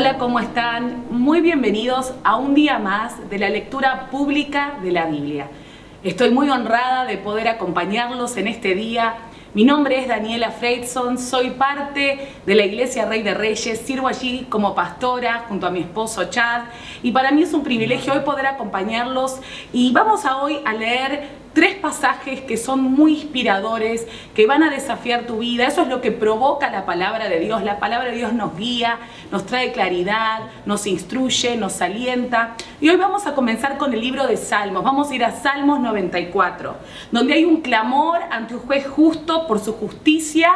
Hola, ¿cómo están? Muy bienvenidos a un día más de la lectura pública de la Biblia. Estoy muy honrada de poder acompañarlos en este día. Mi nombre es Daniela Freidson, soy parte de la Iglesia Rey de Reyes, sirvo allí como pastora junto a mi esposo Chad y para mí es un privilegio hoy poder acompañarlos y vamos a hoy a leer tres pasajes que son muy inspiradores, que van a desafiar tu vida. Eso es lo que provoca la palabra de Dios. La palabra de Dios nos guía, nos trae claridad, nos instruye, nos alienta. Y hoy vamos a comenzar con el libro de Salmos. Vamos a ir a Salmos 94, donde hay un clamor ante un juez justo por su justicia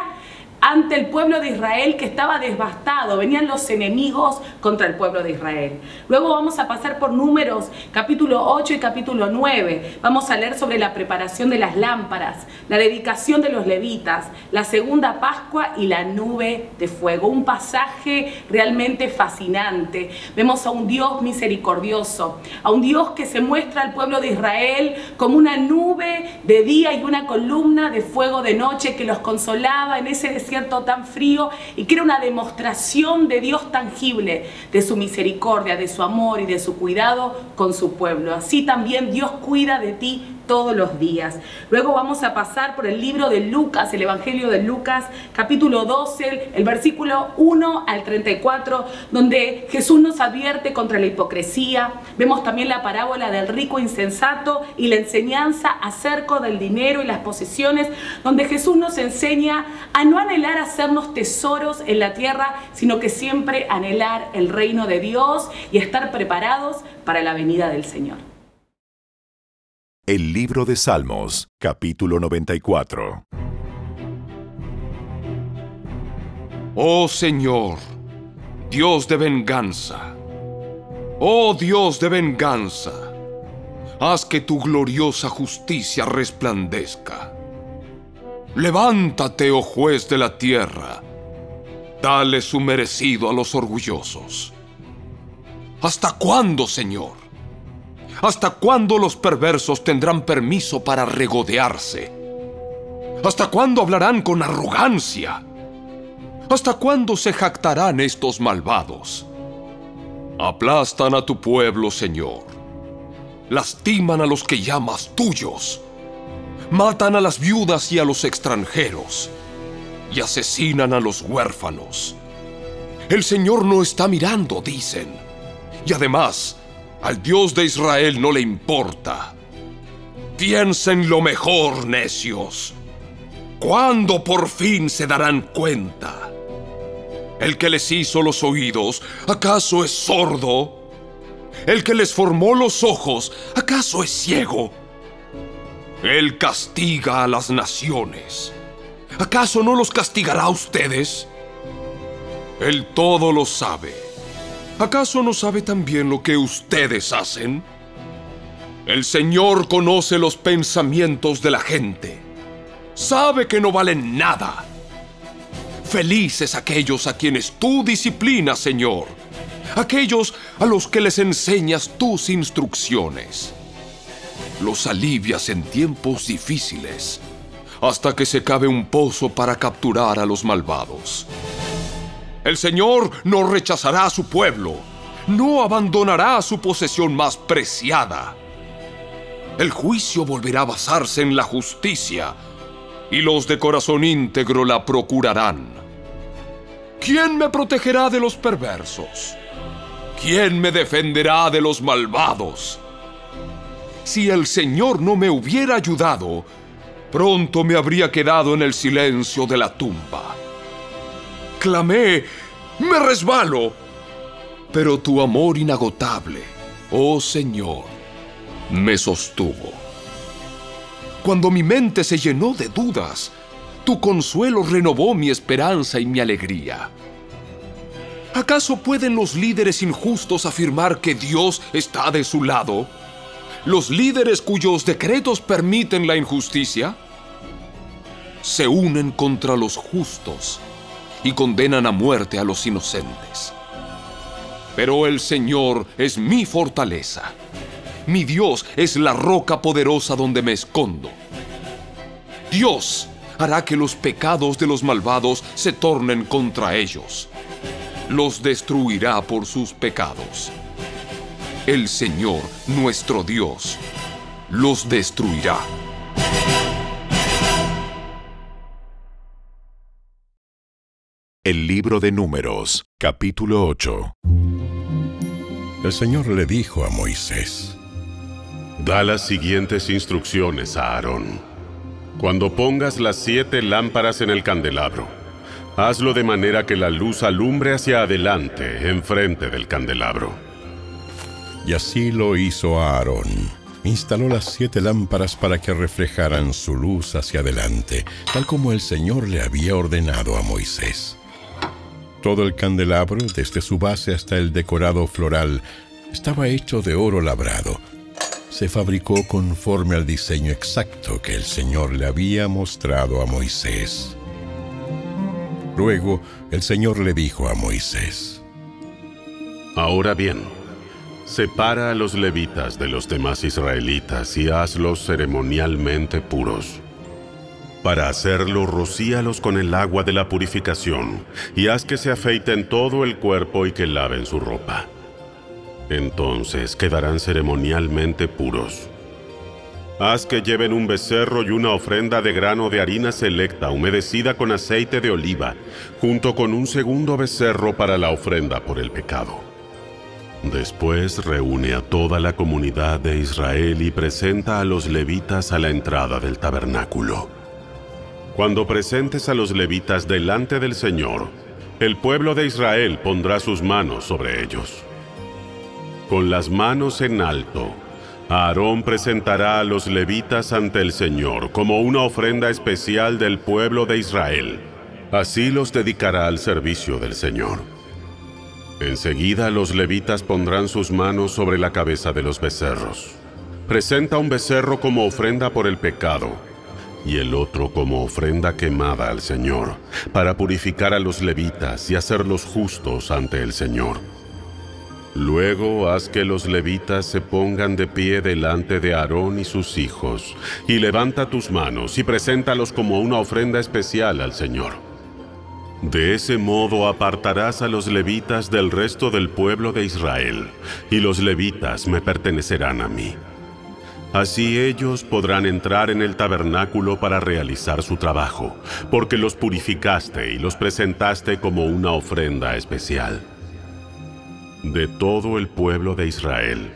ante el pueblo de Israel que estaba devastado. Venían los enemigos contra el pueblo de Israel. Luego vamos a pasar por números capítulo 8 y capítulo 9. Vamos a leer sobre la preparación de las lámparas, la dedicación de los levitas, la segunda Pascua y la nube de fuego. Un pasaje realmente fascinante. Vemos a un Dios misericordioso, a un Dios que se muestra al pueblo de Israel como una nube de día y una columna de fuego de noche que los consolaba en ese desierto tan frío y que era una demostración de Dios tangible, de su misericordia, de su amor y de su cuidado con su pueblo. Así también Dios cuida de ti todos los días. Luego vamos a pasar por el libro de Lucas, el Evangelio de Lucas, capítulo 12, el versículo 1 al 34, donde Jesús nos advierte contra la hipocresía. Vemos también la parábola del rico insensato y la enseñanza acerca del dinero y las posesiones, donde Jesús nos enseña a no anhelar hacernos tesoros en la tierra, sino que siempre anhelar el reino de Dios y estar preparados para la venida del Señor. El libro de Salmos, capítulo 94. Oh Señor, Dios de venganza, oh Dios de venganza, haz que tu gloriosa justicia resplandezca. Levántate, oh juez de la tierra, dale su merecido a los orgullosos. ¿Hasta cuándo, Señor? ¿Hasta cuándo los perversos tendrán permiso para regodearse? ¿Hasta cuándo hablarán con arrogancia? ¿Hasta cuándo se jactarán estos malvados? Aplastan a tu pueblo, Señor. Lastiman a los que llamas tuyos. Matan a las viudas y a los extranjeros. Y asesinan a los huérfanos. El Señor no está mirando, dicen. Y además, al Dios de Israel no le importa. Piensen lo mejor, necios. ¿Cuándo por fin se darán cuenta? El que les hizo los oídos, ¿acaso es sordo? El que les formó los ojos, ¿acaso es ciego? Él castiga a las naciones. ¿Acaso no los castigará a ustedes? Él todo lo sabe ¿Acaso no sabe también lo que ustedes hacen? El Señor conoce los pensamientos de la gente. Sabe que no valen nada. Felices aquellos a quienes tú disciplinas, Señor. Aquellos a los que les enseñas tus instrucciones. Los alivias en tiempos difíciles, hasta que se cabe un pozo para capturar a los malvados. El Señor no rechazará a su pueblo, no abandonará su posesión más preciada. El juicio volverá a basarse en la justicia, y los de corazón íntegro la procurarán. ¿Quién me protegerá de los perversos? ¿Quién me defenderá de los malvados? Si el Señor no me hubiera ayudado, pronto me habría quedado en el silencio de la tumba clamé, me resbalo. Pero tu amor inagotable, oh Señor, me sostuvo. Cuando mi mente se llenó de dudas, tu consuelo renovó mi esperanza y mi alegría. ¿Acaso pueden los líderes injustos afirmar que Dios está de su lado? ¿Los líderes cuyos decretos permiten la injusticia? Se unen contra los justos y condenan a muerte a los inocentes. Pero el Señor es mi fortaleza. Mi Dios es la roca poderosa donde me escondo. Dios hará que los pecados de los malvados se tornen contra ellos. los destruirá por sus pecados. El Señor, nuestro Dios, los destruirá. El libro de Números, capítulo 8. El Señor le dijo a Moisés, Da las siguientes instrucciones a Aarón. Cuando pongas las siete lámparas en el candelabro, hazlo de manera que la luz alumbre hacia adelante, enfrente del candelabro. Y así lo hizo Aarón. Instaló las siete lámparas para que reflejaran su luz hacia adelante, tal como el Señor le había ordenado a Moisés. Todo el candelabro, desde su base hasta el decorado floral, estaba hecho de oro labrado. Se fabricó conforme al diseño exacto que el Señor le había mostrado a Moisés. Luego el Señor le dijo a Moisés, Ahora bien, separa a los levitas de los demás israelitas y hazlos ceremonialmente puros. Para hacerlo, rocíalos con el agua de la purificación y haz que se afeiten todo el cuerpo y que laven su ropa. Entonces quedarán ceremonialmente puros. Haz que lleven un becerro y una ofrenda de grano de harina selecta humedecida con aceite de oliva, junto con un segundo becerro para la ofrenda por el pecado. Después reúne a toda la comunidad de Israel y presenta a los levitas a la entrada del tabernáculo. Cuando presentes a los levitas delante del Señor, el pueblo de Israel pondrá sus manos sobre ellos. Con las manos en alto, Aarón presentará a los levitas ante el Señor como una ofrenda especial del pueblo de Israel. Así los dedicará al servicio del Señor. Enseguida los levitas pondrán sus manos sobre la cabeza de los becerros. Presenta un becerro como ofrenda por el pecado y el otro como ofrenda quemada al Señor, para purificar a los levitas y hacerlos justos ante el Señor. Luego haz que los levitas se pongan de pie delante de Aarón y sus hijos, y levanta tus manos y preséntalos como una ofrenda especial al Señor. De ese modo apartarás a los levitas del resto del pueblo de Israel, y los levitas me pertenecerán a mí. Así ellos podrán entrar en el tabernáculo para realizar su trabajo, porque los purificaste y los presentaste como una ofrenda especial. De todo el pueblo de Israel,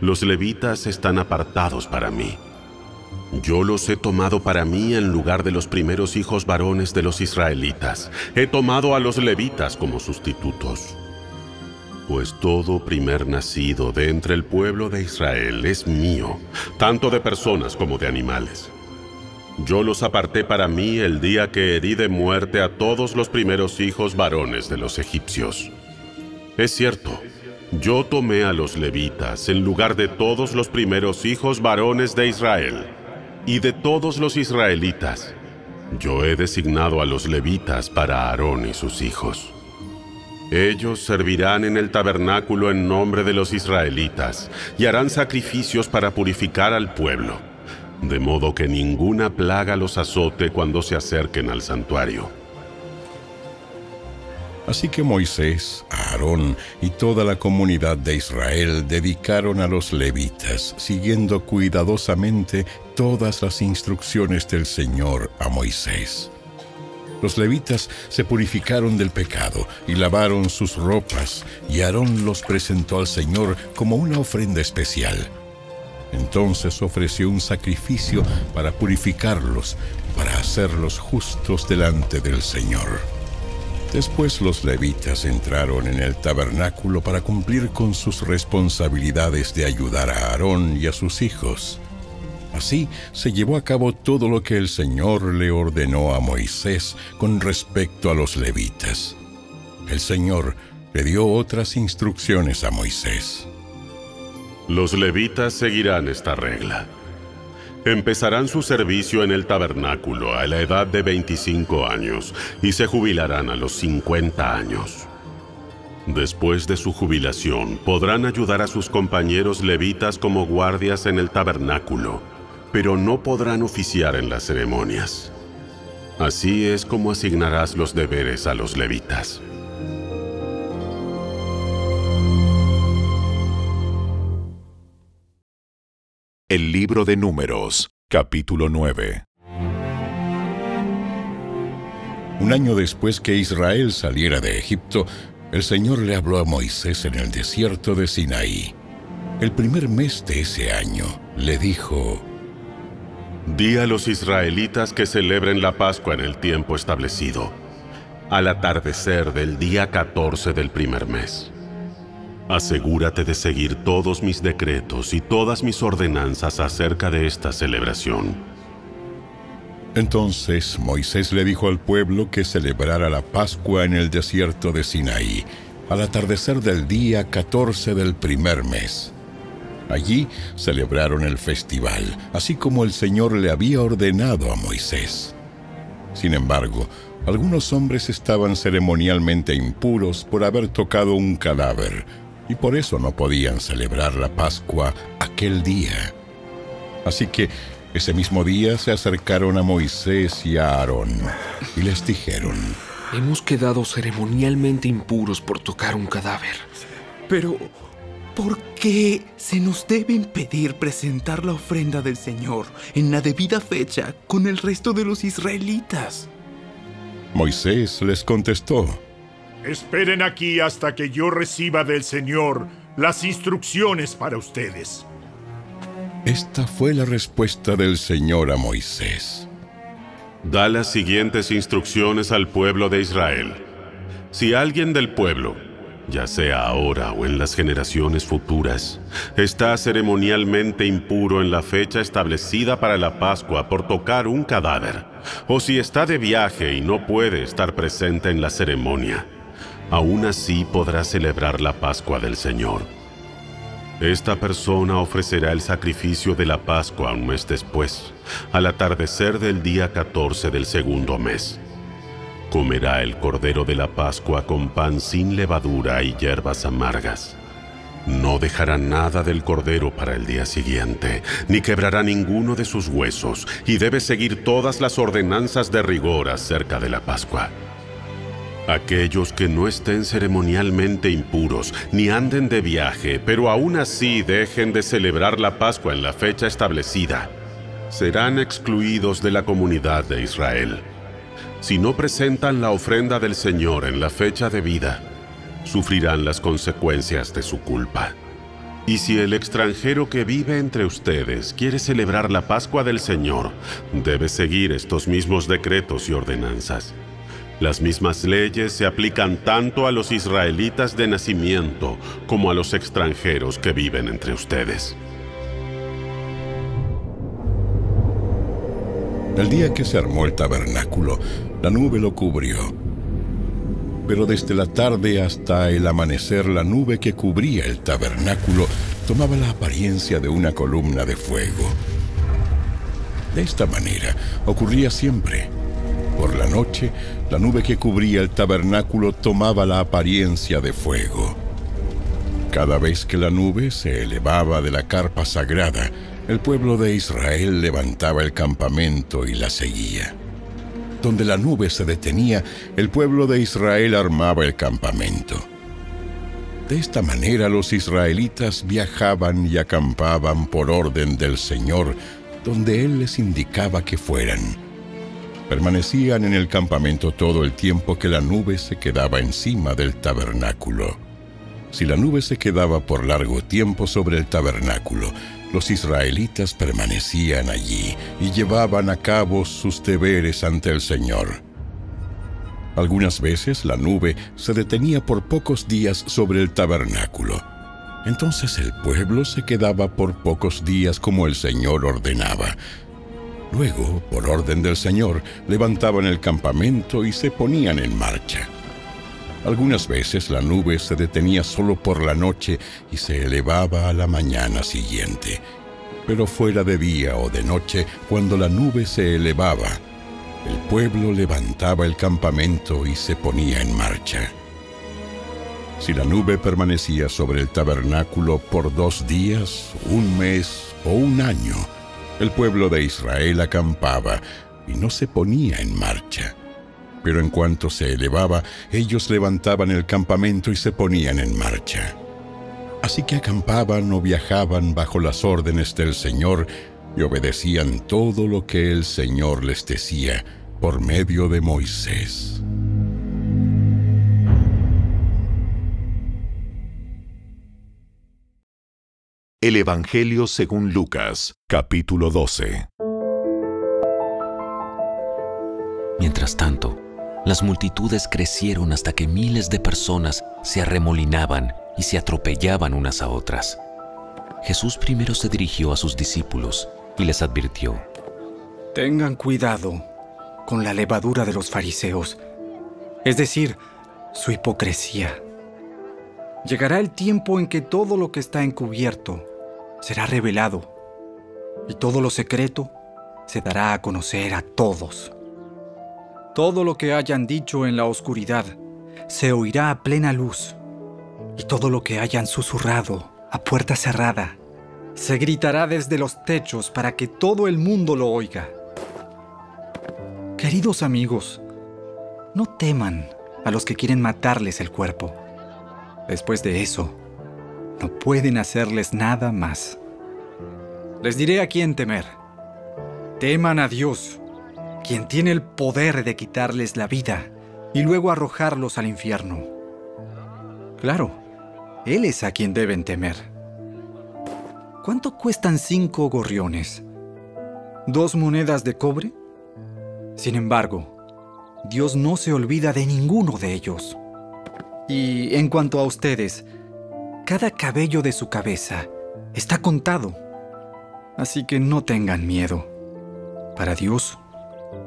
los levitas están apartados para mí. Yo los he tomado para mí en lugar de los primeros hijos varones de los israelitas. He tomado a los levitas como sustitutos. Pues todo primer nacido de entre el pueblo de Israel es mío, tanto de personas como de animales. Yo los aparté para mí el día que herí de muerte a todos los primeros hijos varones de los egipcios. Es cierto, yo tomé a los levitas en lugar de todos los primeros hijos varones de Israel y de todos los israelitas. Yo he designado a los levitas para Aarón y sus hijos. Ellos servirán en el tabernáculo en nombre de los israelitas y harán sacrificios para purificar al pueblo, de modo que ninguna plaga los azote cuando se acerquen al santuario. Así que Moisés, Aarón y toda la comunidad de Israel dedicaron a los levitas, siguiendo cuidadosamente todas las instrucciones del Señor a Moisés. Los levitas se purificaron del pecado y lavaron sus ropas, y Aarón los presentó al Señor como una ofrenda especial. Entonces ofreció un sacrificio para purificarlos, para hacerlos justos delante del Señor. Después los levitas entraron en el tabernáculo para cumplir con sus responsabilidades de ayudar a Aarón y a sus hijos. Así se llevó a cabo todo lo que el Señor le ordenó a Moisés con respecto a los levitas. El Señor le dio otras instrucciones a Moisés. Los levitas seguirán esta regla. Empezarán su servicio en el tabernáculo a la edad de 25 años y se jubilarán a los 50 años. Después de su jubilación, podrán ayudar a sus compañeros levitas como guardias en el tabernáculo, pero no podrán oficiar en las ceremonias. Así es como asignarás los deberes a los levitas. El libro de números, capítulo 9. Un año después que Israel saliera de Egipto, el Señor le habló a Moisés en el desierto de Sinaí. El primer mes de ese año, le dijo, Di a los israelitas que celebren la Pascua en el tiempo establecido, al atardecer del día 14 del primer mes. Asegúrate de seguir todos mis decretos y todas mis ordenanzas acerca de esta celebración. Entonces Moisés le dijo al pueblo que celebrara la Pascua en el desierto de Sinaí, al atardecer del día 14 del primer mes. Allí celebraron el festival, así como el Señor le había ordenado a Moisés. Sin embargo, algunos hombres estaban ceremonialmente impuros por haber tocado un cadáver, y por eso no podían celebrar la Pascua aquel día. Así que ese mismo día se acercaron a Moisés y a Aarón y les dijeron, Hemos quedado ceremonialmente impuros por tocar un cadáver. Pero, ¿por qué se nos debe impedir presentar la ofrenda del Señor en la debida fecha con el resto de los israelitas? Moisés les contestó, Esperen aquí hasta que yo reciba del Señor las instrucciones para ustedes. Esta fue la respuesta del Señor a Moisés. Da las siguientes instrucciones al pueblo de Israel. Si alguien del pueblo, ya sea ahora o en las generaciones futuras, está ceremonialmente impuro en la fecha establecida para la Pascua por tocar un cadáver, o si está de viaje y no puede estar presente en la ceremonia, aún así podrá celebrar la Pascua del Señor. Esta persona ofrecerá el sacrificio de la Pascua un mes después, al atardecer del día 14 del segundo mes. Comerá el cordero de la Pascua con pan sin levadura y hierbas amargas. No dejará nada del cordero para el día siguiente, ni quebrará ninguno de sus huesos, y debe seguir todas las ordenanzas de rigor acerca de la Pascua. Aquellos que no estén ceremonialmente impuros ni anden de viaje, pero aún así dejen de celebrar la Pascua en la fecha establecida, serán excluidos de la comunidad de Israel. Si no presentan la ofrenda del Señor en la fecha debida, sufrirán las consecuencias de su culpa. Y si el extranjero que vive entre ustedes quiere celebrar la Pascua del Señor, debe seguir estos mismos decretos y ordenanzas. Las mismas leyes se aplican tanto a los israelitas de nacimiento como a los extranjeros que viven entre ustedes. El día que se armó el tabernáculo, la nube lo cubrió. Pero desde la tarde hasta el amanecer, la nube que cubría el tabernáculo tomaba la apariencia de una columna de fuego. De esta manera ocurría siempre. Por la noche, la nube que cubría el tabernáculo tomaba la apariencia de fuego. Cada vez que la nube se elevaba de la carpa sagrada, el pueblo de Israel levantaba el campamento y la seguía. Donde la nube se detenía, el pueblo de Israel armaba el campamento. De esta manera los israelitas viajaban y acampaban por orden del Señor, donde Él les indicaba que fueran. Permanecían en el campamento todo el tiempo que la nube se quedaba encima del tabernáculo. Si la nube se quedaba por largo tiempo sobre el tabernáculo, los israelitas permanecían allí y llevaban a cabo sus deberes ante el Señor. Algunas veces la nube se detenía por pocos días sobre el tabernáculo. Entonces el pueblo se quedaba por pocos días como el Señor ordenaba, Luego, por orden del Señor, levantaban el campamento y se ponían en marcha. Algunas veces la nube se detenía solo por la noche y se elevaba a la mañana siguiente. Pero fuera de día o de noche, cuando la nube se elevaba, el pueblo levantaba el campamento y se ponía en marcha. Si la nube permanecía sobre el tabernáculo por dos días, un mes o un año, el pueblo de Israel acampaba y no se ponía en marcha. Pero en cuanto se elevaba, ellos levantaban el campamento y se ponían en marcha. Así que acampaban o viajaban bajo las órdenes del Señor y obedecían todo lo que el Señor les decía por medio de Moisés. El Evangelio según Lucas, capítulo 12. Mientras tanto, las multitudes crecieron hasta que miles de personas se arremolinaban y se atropellaban unas a otras. Jesús primero se dirigió a sus discípulos y les advirtió, Tengan cuidado con la levadura de los fariseos, es decir, su hipocresía. Llegará el tiempo en que todo lo que está encubierto será revelado y todo lo secreto se dará a conocer a todos. Todo lo que hayan dicho en la oscuridad se oirá a plena luz y todo lo que hayan susurrado a puerta cerrada se gritará desde los techos para que todo el mundo lo oiga. Queridos amigos, no teman a los que quieren matarles el cuerpo. Después de eso, no pueden hacerles nada más. Les diré a quién temer. Teman a Dios, quien tiene el poder de quitarles la vida y luego arrojarlos al infierno. Claro, Él es a quien deben temer. ¿Cuánto cuestan cinco gorriones? ¿Dos monedas de cobre? Sin embargo, Dios no se olvida de ninguno de ellos. Y en cuanto a ustedes, cada cabello de su cabeza está contado. Así que no tengan miedo. Para Dios,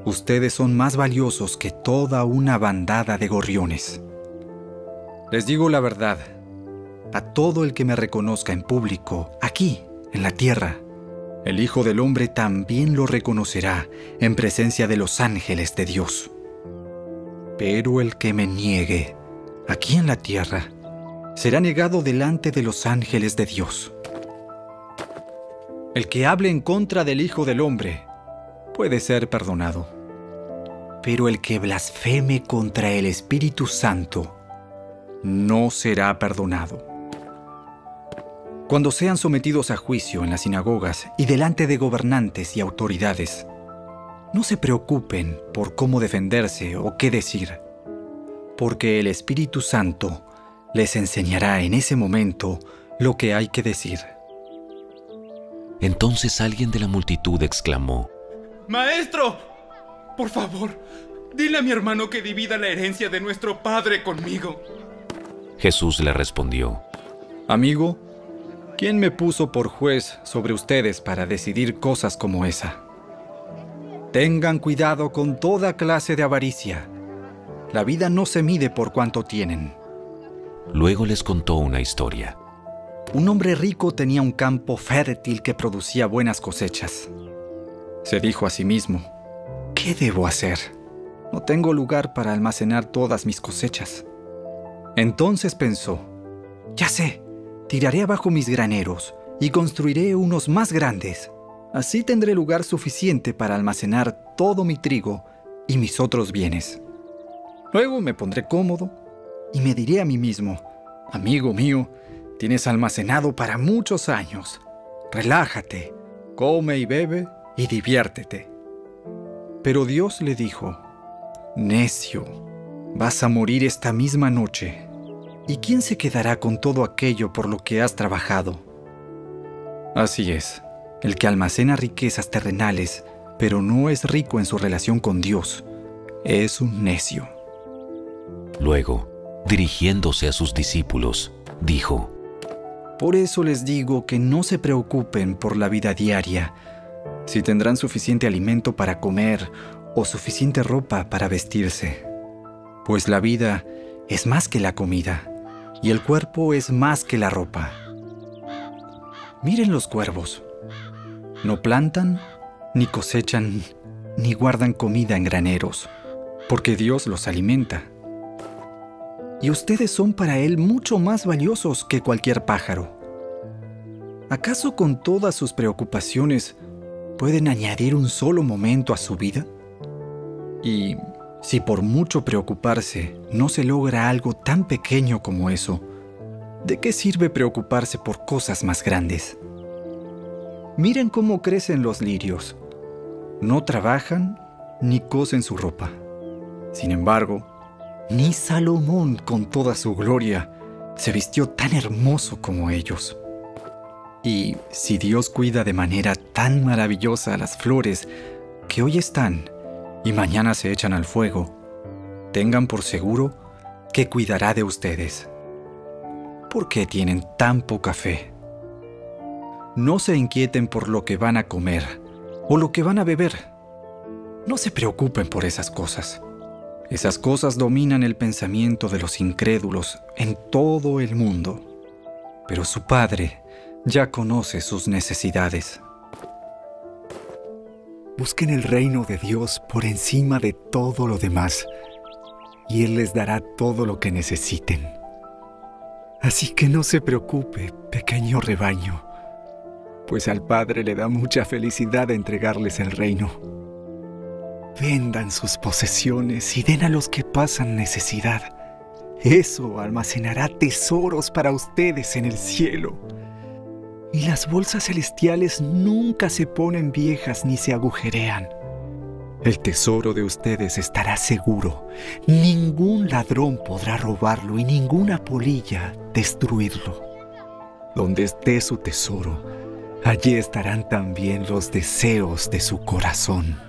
ustedes son más valiosos que toda una bandada de gorriones. Les digo la verdad, a todo el que me reconozca en público, aquí, en la tierra, el Hijo del Hombre también lo reconocerá en presencia de los ángeles de Dios. Pero el que me niegue aquí en la tierra será negado delante de los ángeles de Dios. El que hable en contra del Hijo del Hombre puede ser perdonado. Pero el que blasfeme contra el Espíritu Santo no será perdonado. Cuando sean sometidos a juicio en las sinagogas y delante de gobernantes y autoridades, no se preocupen por cómo defenderse o qué decir, porque el Espíritu Santo les enseñará en ese momento lo que hay que decir. Entonces alguien de la multitud exclamó, Maestro, por favor, dile a mi hermano que divida la herencia de nuestro padre conmigo. Jesús le respondió, Amigo, ¿quién me puso por juez sobre ustedes para decidir cosas como esa? Tengan cuidado con toda clase de avaricia. La vida no se mide por cuánto tienen. Luego les contó una historia. Un hombre rico tenía un campo fértil que producía buenas cosechas. Se dijo a sí mismo, ¿qué debo hacer? No tengo lugar para almacenar todas mis cosechas. Entonces pensó, ya sé, tiraré abajo mis graneros y construiré unos más grandes. Así tendré lugar suficiente para almacenar todo mi trigo y mis otros bienes. Luego me pondré cómodo y me diré a mí mismo, amigo mío, tienes almacenado para muchos años. Relájate, come y bebe y diviértete. Pero Dios le dijo, necio, vas a morir esta misma noche. ¿Y quién se quedará con todo aquello por lo que has trabajado? Así es, el que almacena riquezas terrenales, pero no es rico en su relación con Dios, es un necio. Luego, dirigiéndose a sus discípulos, dijo, Por eso les digo que no se preocupen por la vida diaria, si tendrán suficiente alimento para comer o suficiente ropa para vestirse. Pues la vida es más que la comida, y el cuerpo es más que la ropa. Miren los cuervos. No plantan, ni cosechan, ni guardan comida en graneros, porque Dios los alimenta. Y ustedes son para Él mucho más valiosos que cualquier pájaro. ¿Acaso con todas sus preocupaciones pueden añadir un solo momento a su vida? Y si por mucho preocuparse no se logra algo tan pequeño como eso, ¿de qué sirve preocuparse por cosas más grandes? Miren cómo crecen los lirios. No trabajan ni cosen su ropa. Sin embargo, ni Salomón con toda su gloria se vistió tan hermoso como ellos. Y si Dios cuida de manera tan maravillosa las flores que hoy están y mañana se echan al fuego, tengan por seguro que cuidará de ustedes. ¿Por qué tienen tan poca fe? No se inquieten por lo que van a comer o lo que van a beber. No se preocupen por esas cosas. Esas cosas dominan el pensamiento de los incrédulos en todo el mundo. Pero su Padre ya conoce sus necesidades. Busquen el reino de Dios por encima de todo lo demás, y Él les dará todo lo que necesiten. Así que no se preocupe, pequeño rebaño, pues al Padre le da mucha felicidad entregarles el reino. Vendan sus posesiones y den a los que pasan necesidad. Eso almacenará tesoros para ustedes en el cielo. Y las bolsas celestiales nunca se ponen viejas ni se agujerean. El tesoro de ustedes estará seguro. Ningún ladrón podrá robarlo y ninguna polilla destruirlo. Donde esté su tesoro, allí estarán también los deseos de su corazón.